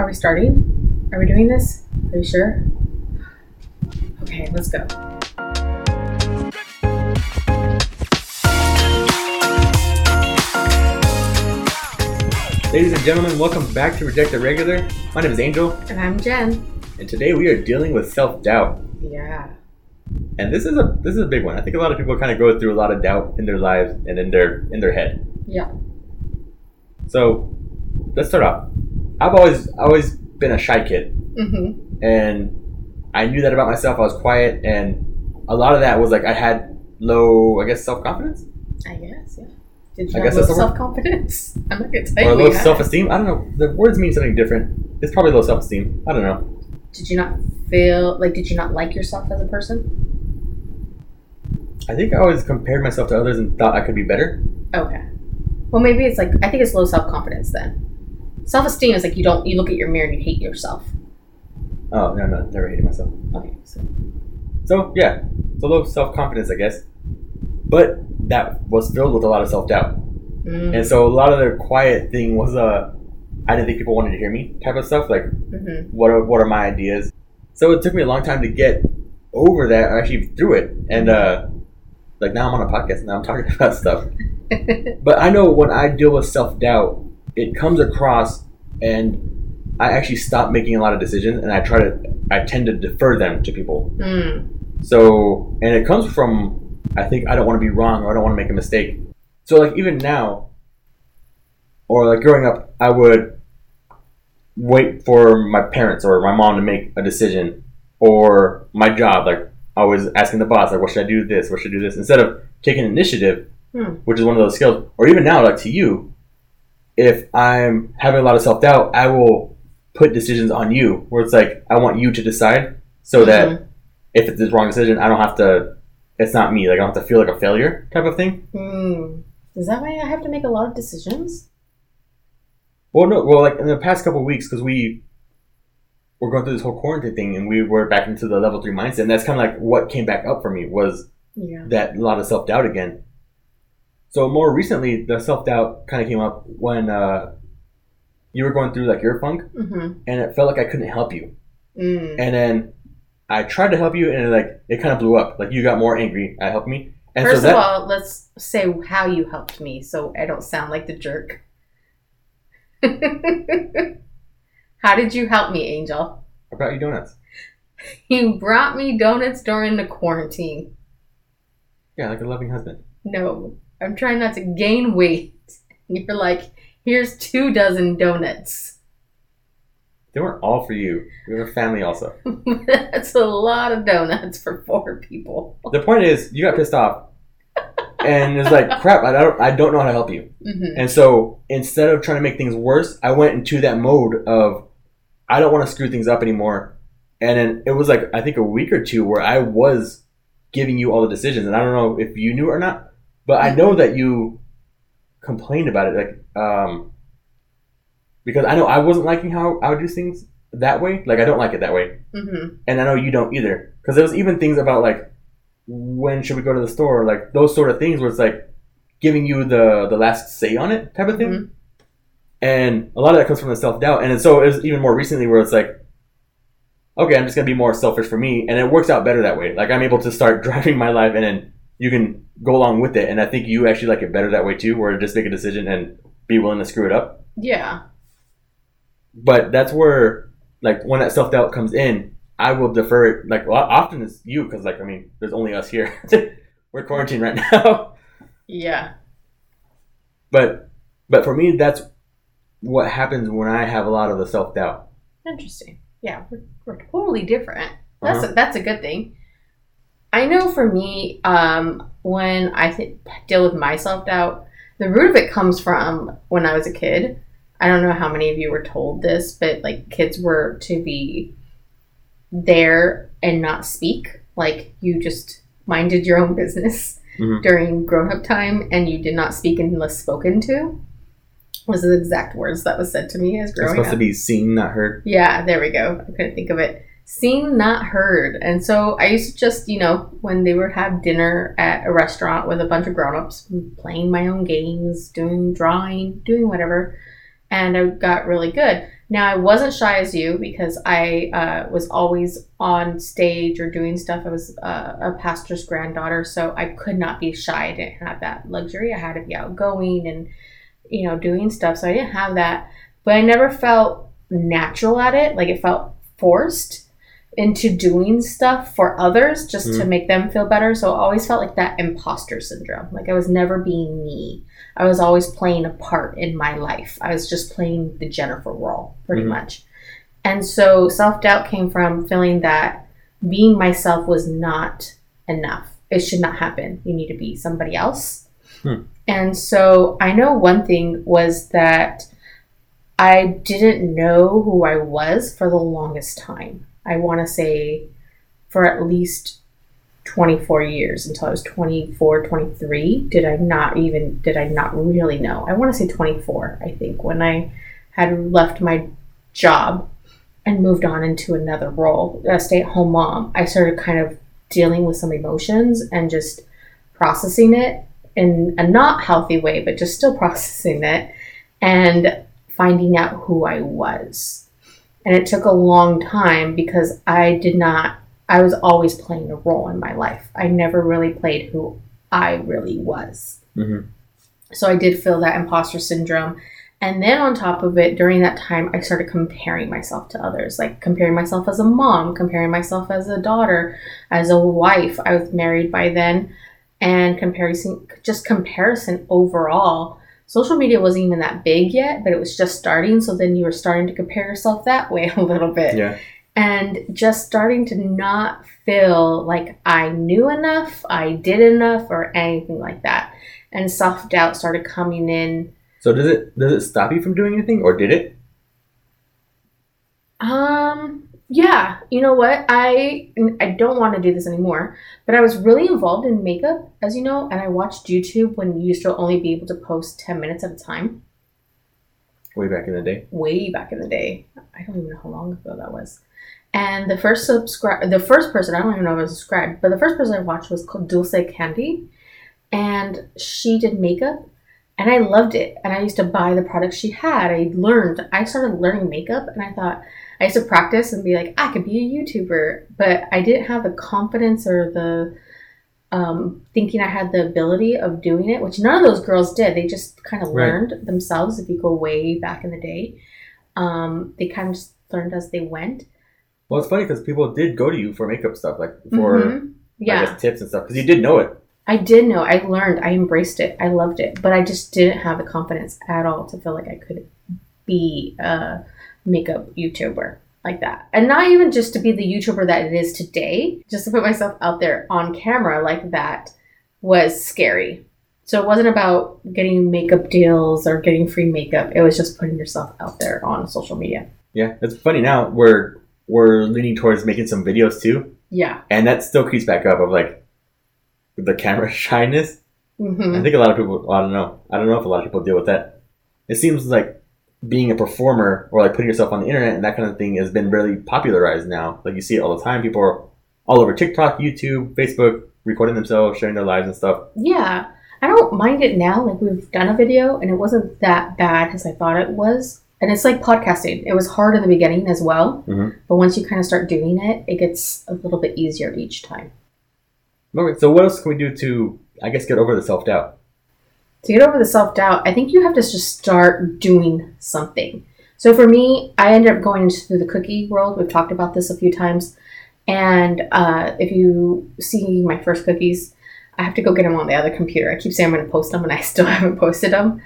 Are we starting? Are we doing this? Are you sure? Okay, let's go. Ladies and gentlemen, welcome back to Reject the Regular. My name is Angel, And I'm Jen. and today we are dealing with self-doubt. Yeah. And this is a this is a big one. I think a lot of people kind of go through a lot of doubt in their lives and in their in their head. Yeah. So let's start off. I've always always been a shy kid, Mm-hmm. and I knew that about myself. I was quiet, and a lot of that was like I had low, I guess, self-confidence I guess, yeah. Did you I have guess low that's the word. self confidence? I'm not gonna tell or you. low that. self-esteem. I don't know. The words mean something different. It's probably low self-esteem. I don't know. Did you not feel like? Did you not like yourself as a person? I think I always compared myself to others and thought I could be better. Okay. Well, maybe it's like I think it's low self confidence then. Self esteem is like you don't you look at your mirror and you hate yourself. Oh no, no, never hated myself. Okay. So So yeah, it's a low self confidence, I guess. But that was filled with a lot of self doubt, mm, and so a lot of the quiet thing was uh, I didn't think people wanted to hear me type of stuff. Like, mhm. what are what are my ideas? So it took me a long time to get over that, or actually through it, and uh, like now I'm on a podcast and now I'm talking about stuff. But I know when I deal with self doubt, it comes across, and I actually stop making a lot of decisions, and I try to I tend to defer them to people. mm, So, and it comes from, I think I don't want to be wrong or I don't want to make a mistake. So, like, even now, or like growing up, I would wait for my parents or my mom to make a decision or my job. Like, I was asking the boss, like, what should I do this? What should I do this? Instead of taking initiative, Hmm. which is one of those skills, or even now, like to you, if I'm having a lot of self doubt, I will put decisions on you where it's like, I want you to decide so that Mhm. if it's the wrong decision, I don't have to. It's not me. Like I don't have to feel like a failure type of thing. Mm. Is that why I have to make a lot of decisions? Well, no. Well, like in the past couple of weeks, because we were going through this whole quarantine thing, and we were back into the level three mindset, and that's kind of like what came back up for me was Yeah. that a lot of self doubt again. So more recently, the self doubt kind of came up when uh, you were going through like your funk, Mm-hmm. and it felt like I couldn't help you. Mm. And then I tried to help you, and it, like it kind of blew up. Like you got more angry at helping me. And First so that, of all, let's say how you helped me, so I don't sound like the jerk. how did you help me, Angel? I brought you donuts. You brought me donuts during the quarantine. Yeah, like a loving husband. No, I'm trying not to gain weight. You're like, here's two dozen donuts. They weren't all for you. We were family also. That's a lot of donuts for four people. The point is, you got pissed off, and it's like, crap. I don't. I don't know how to help you. hmm And so instead of trying to make things worse, I went into that mode of, I don't want to screw things up anymore. And then it was like I think a week or two where I was giving you all the decisions, and I don't know if you knew or not, but I know that you complained about it, like um, because I know I wasn't liking how I would do things that way. Like I don't like it that way. hmm and I know you don't either. Because there was even things about like when should we go to the store, like those sort of things where it's like giving you the the last say on it type of thing. Mhm. And a lot of that comes from the self doubt, and so it was even more recently where it's like, okay, I'm just gonna be more selfish for me, and it works out better that way. Like I'm able to start driving my life, and then you can go along with it. And I think you actually like it better that way too, where just make a decision and be willing to screw it up. Yeah. But that's where like when that self doubt comes in, I will defer it. Like well, often it's you because like I mean, there's only us here. We're quarantined right now. Yeah. but but for me, that's what happens when I have a lot of the self doubt. Interesting. Yeah, we're, we're totally different. That's Uh-huh. a, that's a good thing. I know for me, um, when I th- deal with my self doubt, the root of it comes from when I was a kid. I don't know how many of you were told this, but like kids were to be there and not speak. Like you just minded your own business Mhm. during grown up time and you did not speak unless spoken to. Was the exact words that was said to me as growing up. It's supposed up. to be seen, not heard. Yeah, there we go. I couldn't think of it. Seen, not heard. And so I used to just, you know, when they would have dinner at a restaurant with a bunch of grown-ups, playing my own games, doing drawing, doing whatever, and I got really good. Now, I wasn't shy as you because I uh, was always on stage or doing stuff. I was uh, a pastor's granddaughter, so I could not be shy. I didn't have that luxury. I had to be outgoing and, you know, doing stuff. So I didn't have that. But I never felt natural at it. Like it felt forced into doing stuff for others just mm. to make them feel better. So I always felt like that imposter syndrome. Like I was never being me. I was always playing a part in my life. I was just playing the Jennifer role, pretty mm-hmm. much. And so self doubt came from feeling that being myself was not enough. It should not happen. You need to be somebody else. Hmm. And so I know one thing was that I didn't know who I was for the longest time. I want to say for at least 24 years until I was 24, 23. Did I not even, did I not really know? I want to say 24, I think, when I had left my job and moved on into another role, a stay at home mom. I started kind of dealing with some emotions and just processing it in a not healthy way, but just still processing it and finding out who I was. And it took a long time because I did not, I was always playing a role in my life. I never really played who I really was. Mm-hmm. So I did feel that imposter syndrome. And then on top of it, during that time, I started comparing myself to others, like comparing myself as a mom, comparing myself as a daughter, as a wife. I was married by then, and comparison, just comparison overall social media wasn't even that big yet, but it was just starting. So then you were starting to compare yourself that way a little bit. Yeah. And just starting to not feel like I knew enough, I did enough, or anything like that. And self doubt started coming in. So does it does it stop you from doing anything, or did it? Um, yeah, you know what? I I don't want to do this anymore, but I was really involved in makeup, as you know, and I watched YouTube when you used to only be able to post 10 minutes at a time. Way back in the day. Way back in the day. I don't even know how long ago that was. And the first subscribe the first person, I don't even know if I was subscribed, but the first person I watched was called Dulce Candy. And she did makeup and I loved it. And I used to buy the products she had. I learned, I started learning makeup and I thought, I used to practice and be like, I could be a YouTuber, but I didn't have the confidence or the um, thinking I had the ability of doing it, which none of those girls did. They just kind of right. learned themselves. If you go way back in the day, um, they kind of just learned as they went. Well, it's funny because people did go to you for makeup stuff, like for mm-hmm. yeah. Guess, tips and stuff, because you did know it. I did know. I learned. I embraced it. I loved it, but I just didn't have the confidence at all to feel like I could be. Uh, makeup YouTuber like that. And not even just to be the YouTuber that it is today, just to put myself out there on camera like that was scary. So it wasn't about getting makeup deals or getting free makeup. It was just putting yourself out there on social media. Yeah, it's funny now. We're we're leaning towards making some videos too. Yeah. And that still creeps back up of like the camera shyness. Mm-hmm. I think a lot of people. I don't know. I don't know if a lot of people deal with that. It seems like being a performer or like putting yourself on the internet and that kind of thing has been really popularized now. Like you see it all the time. People are all over TikTok, YouTube, Facebook, recording themselves, sharing their lives and stuff. Yeah. I don't mind it now. Like we've done a video and it wasn't that bad as I thought it was. And it's like podcasting. It was hard in the beginning as well. Mm-hmm. But once you kind of start doing it, it gets a little bit easier each time. Okay, so what else can we do to, I guess, get over the self doubt? To get over the self doubt, I think you have to just start doing something. So for me, I ended up going into the cookie world. We've talked about this a few times. And uh, if you see my first cookies, I have to go get them on the other computer. I keep saying I'm going to post them, and I still haven't posted them.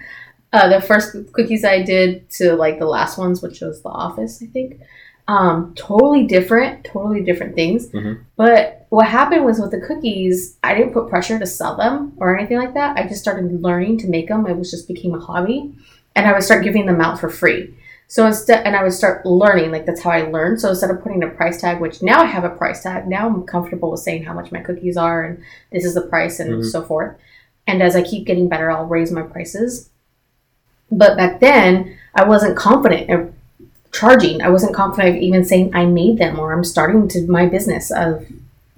Uh, the first cookies I did to like the last ones, which was The Office, I think, um, totally different, totally different things. Mm-hmm. But what happened was with the cookies, I didn't put pressure to sell them or anything like that. I just started learning to make them. It was just became a hobby, and I would start giving them out for free. So instead, and I would start learning. Like that's how I learned. So instead of putting a price tag, which now I have a price tag, now I'm comfortable with saying how much my cookies are and this is the price and mm-hmm. so forth. And as I keep getting better, I'll raise my prices. But back then, I wasn't confident charging. I wasn't confident of even saying I made them or I'm starting to my business of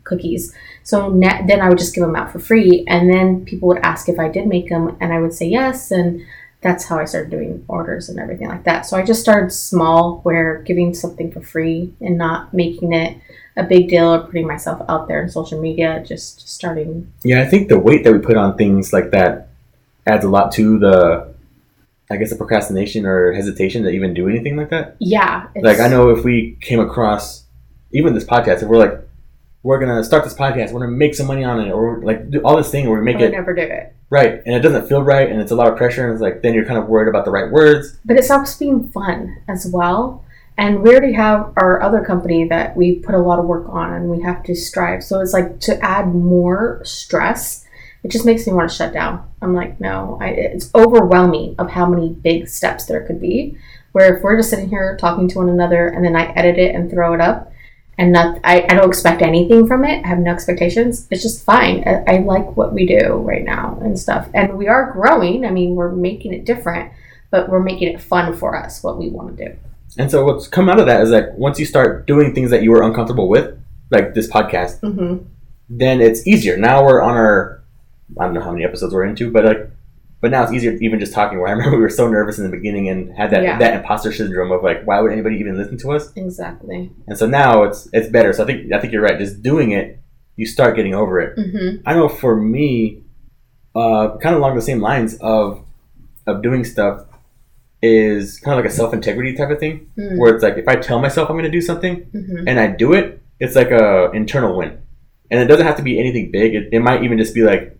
cookies. So then I would just give them out for free, and then people would ask if I did make them, and I would say yes, and that's how I started doing orders and everything like that. So I just started small, where giving something for free and not making it a big deal or putting myself out there in social media. Just starting. Yeah, I think the weight that we put on things like that adds a lot to the, I guess, the procrastination or hesitation to even do anything like that. Yeah, Like I know if we came across even this podcast, if we're like, we're gonna start this podcast, we're gonna make some money on it, or like do all this thing where we make it never do it. right, and it doesn't feel right, and it's a lot of pressure, and it's like then you're kind of worried about the right words. but it stops being fun as well. And we already have our other company that we put a lot of work on and we have to strive. So it's like to add more stress, it just makes me want to shut down. I'm like, no, I, it's overwhelming of how many big steps there could be. Where if we're just sitting here talking to one another and then I edit it and throw it up, and not, I, I don't expect anything from it. I have no expectations. It's just fine. I, I like what we do right now and stuff. And we are growing. I mean, we're making it different, but we're making it fun for us, what we want to do. And so what's come out of that is like once you start doing things that you were uncomfortable with, like this podcast, Mm-hmm. then it's easier. Now we're on our I don't know how many episodes we're into, but like but now it's easier even just talking where I remember we were so nervous in the beginning and had that Yeah. that imposter syndrome of like why would anybody even listen to us? Exactly. And so now it's it's better. So I think I think you're right. Just doing it, you start getting over it. Mm-hmm. I know for me, uh, kind of along the same lines of of doing stuff is kind of like a self integrity type of thing, Mm. where it's like if I tell myself I'm going to do something Mm-hmm. and I do it, it's like a internal win, and it doesn't have to be anything big. It, it might even just be like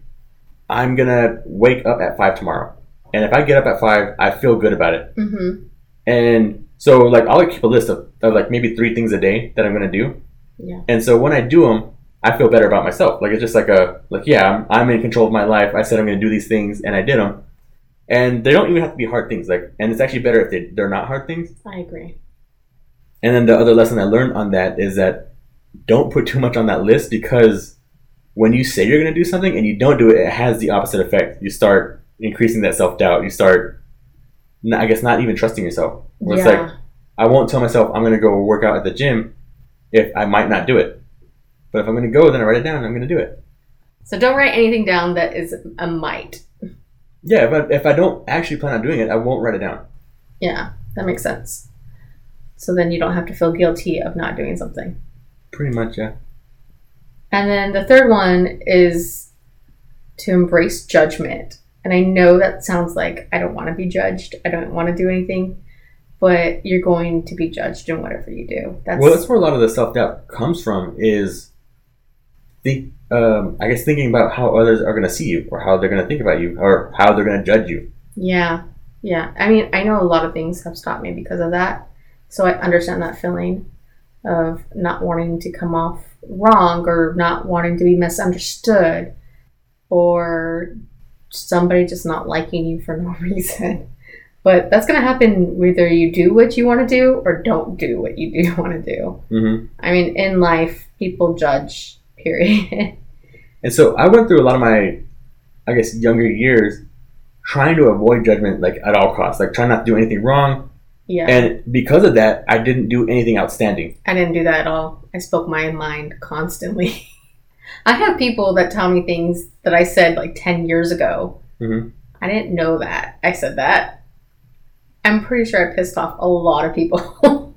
I'm gonna wake up at five tomorrow, and if I get up at five, I feel good about it. Mm-hmm. And so like I'll like, keep a list of, of like maybe three things a day that I'm gonna do. Yeah. And so when I do them, I feel better about myself. Like it's just like a like yeah, I'm, I'm in control of my life. I said I'm gonna do these things, and I did them. And they don't even have to be hard things. Like, and it's actually better if they they're not hard things. I agree. And then the other lesson I learned on that is that don't put too much on that list because when you say you're gonna do something and you don't do it, it has the opposite effect. You start increasing that self doubt. You start, I guess, not even trusting yourself. Where it's like I won't tell myself I'm gonna go work out at the gym if I might not do it. But if I'm gonna go, then I write it down. and I'm gonna do it. so don't write anything down that is a might. Yeah, if I, if I don't actually plan on doing it, I won't write it down. Yeah, that makes sense. So then you don't have to feel guilty of not doing something. Pretty much, yeah. And then the third one is to embrace judgment. And I know that sounds like I don't want to be judged. I don't want to do anything, but you're going to be judged in whatever you do. That's Well, that's where a lot of the self doubt comes from. Is the um, I guess thinking about how others are gonna see you, or how they're gonna think about you, or how they're gonna judge you. yeah, yeah. I mean, I know a lot of things have stopped me because of that. So I understand that feeling of not wanting to come off wrong or not wanting to be misunderstood or somebody just not liking you for no reason. But that's going to happen whether you do what you want to do or don't do what you do want to do. Mm-hmm. I mean, in life, people judge, period. And so I went through a lot of my, I guess, younger years trying to avoid judgment like at all costs, like trying not to do anything wrong. Yeah. And because of that, I didn't do anything outstanding. I didn't do that at all. I spoke my mind constantly. I have people that tell me things that I said like 10 years ago. Mhm. I didn't know that. I said that. I'm pretty sure I pissed off a lot of people.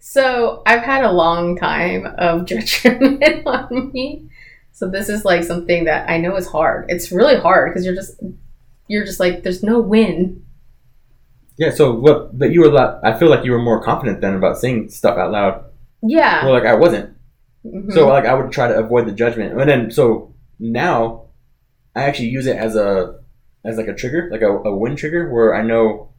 so I've had a long time of judgment on me. So this is like something that I know is hard. It's really hard because you're just you're just like there's no win. Yeah. So what? But you were a lot. I feel like you were more confident then about saying stuff out loud. Yeah. Well, like I wasn't. Mhm. So like I would try to avoid the judgment, and then so now I actually use it as a as like a trigger, like a, a win trigger, where I know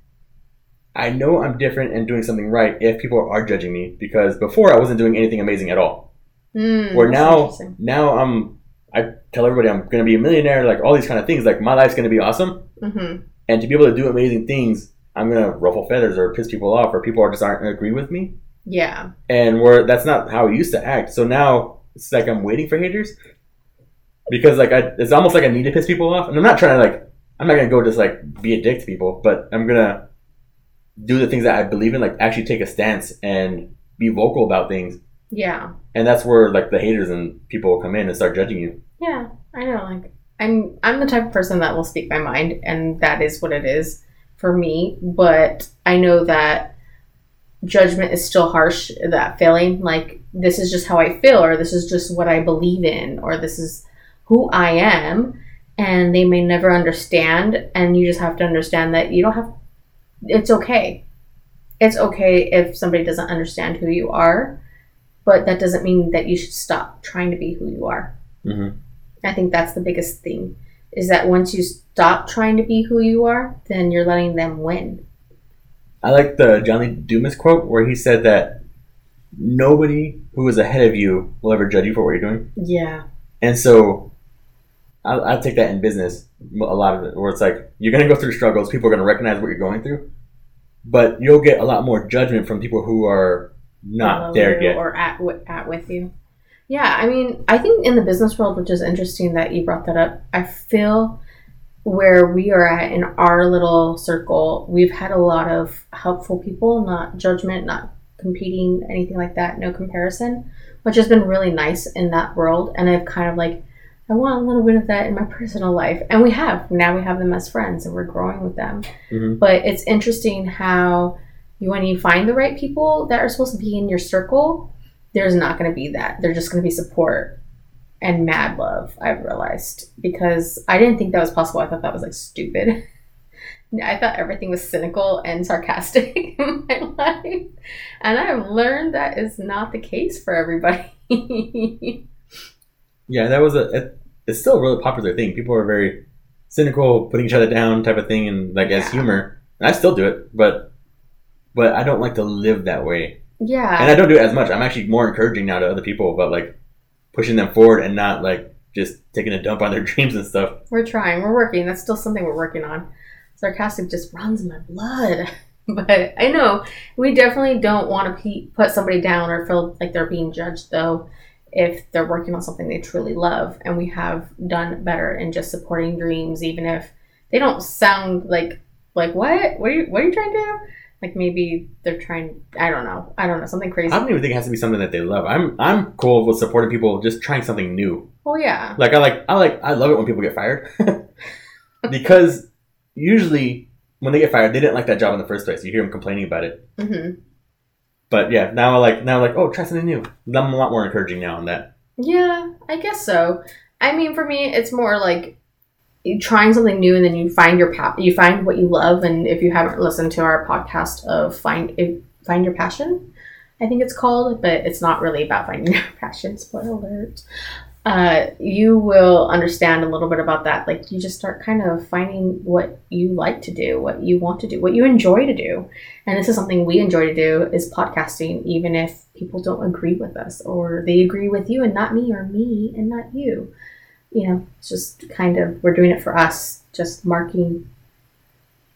I know I'm different and doing something right if people are judging me because before I wasn't doing anything amazing at all. Mm, Where now now I'm I tell everybody I'm gonna be a millionaire, like all these kind of things, like my life's gonna be awesome, Mhm. and to be able to do amazing things, I'm gonna ruffle feathers or piss people off, or people are just aren't gonna agree with me Yeah. and where that's not how I used to act. So now it's like I'm waiting for haters because like I, it's almost like I need to piss people off, and I'm not trying to like I'm not gonna go just like be a dick to people, but I'm gonna do the things that I believe in, like actually take a stance and be vocal about things, Yeah. and that's where like the haters and people will come in and start judging you. Yeah. I know. Like, I'm I'm the type of person that will speak my mind, and that is what it is for me. But I know that judgment is still harsh. That feeling, like this is just how I feel, or this is just what I believe in, or this is who I am, and they may never understand. And you just have to understand that you don't have. It's okay. It's okay if somebody doesn't understand who you are, but that doesn't mean that you should stop trying to be who you are. hmm I think that's the biggest thing is that once you stop trying to be who you are, then you're letting them win. I like the John Lee Dumas quote where he said that nobody who is ahead of you will ever judge you for what you're doing. Yeah. And so I, I take that in business, a lot of it, where it's like you're going to go through struggles. People are going to recognize what you're going through, but you'll get a lot more judgment from people who are not there yet. Or at, at with you. Yeah, I mean, I think in the business world, which is interesting that you brought that up, I feel where we are at in our little circle, we've had a lot of helpful people, not judgment, not competing, anything like that, no comparison, which has been really nice in that world. And I've kind of like, I want a little bit of that in my personal life. And we have. Now we have them as friends and we're growing with them. Mhm. But it's interesting how you, when you find the right people that are supposed to be in your circle, there's not going to be that. They're just going to be support and mad love, I've realized. Because I didn't think that was possible. I thought that was like stupid. I thought everything was cynical and sarcastic in my life. And I've learned that is not the case for everybody. Yeah, that was a. It, it's still a really popular thing. People are very cynical, putting each other down, type of thing, and like as humor. And I still do it, but but I don't like to live that way, yeah. and I don't do it as much. I'm actually more encouraging now to other people about like pushing them forward and not like just taking a dump on their dreams and stuff. We're trying. We're working. That's still something we're working on. Sarcastic just runs in my blood. But I know we definitely don't want to pe- put somebody down or feel like they're being judged, though, if they're working on something they truly love. And we have done better in just supporting dreams, even if they don't sound like like what? What are you What are you trying to do? Like maybe they're trying. I don't know. I don't know something crazy. I don't even think it has to be something that they love. I'm I'm cool with supporting people just trying something new. oh yeah. Like I like I like I love it when people get fired because usually when they get fired, they didn't like that job in the first place. You hear them complaining about it. hmm But yeah, now I like now like oh try something new. I'm a lot more encouraging now on that. Yeah, I guess so. I mean, for me, it's more like trying something new, and then you find your path you find what you love. And if you haven't listened to our podcast of find find your passion, I think it's called, but it's not really about finding your passion. Spoiler alert. Uh, you will understand a little bit about that. Like you just start kind of finding what you like to do, what you want to do, what you enjoy to do. And this is something we enjoy to do is podcasting, even if people don't agree with us or they agree with you and not me or me and not you. You know, it's just kind of we're doing it for us, just marking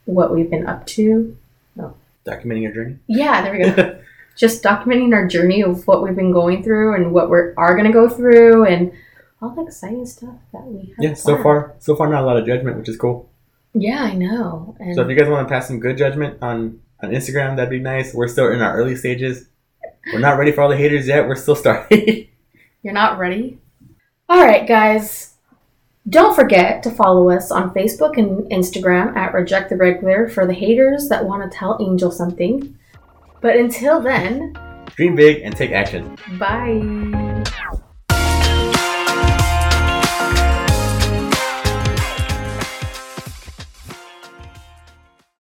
what we've been up to. Oh. Documenting your journey. Yeah, there we go. just documenting our journey of what we've been going through and what we are going to go through and all the exciting stuff that we have. yeah, so planned. far so far not a lot of judgment, which is cool. Yeah, I know. And So if you guys want to pass some good judgment on on Instagram, that'd be nice. We're still in our early stages. We're not ready for all the haters yet. We're still starting. You're not ready? All right, guys. Don't forget to follow us on Facebook and Instagram at Reject the Regular for the haters that want to tell Angel something. But until then, Dream big and take action. bye.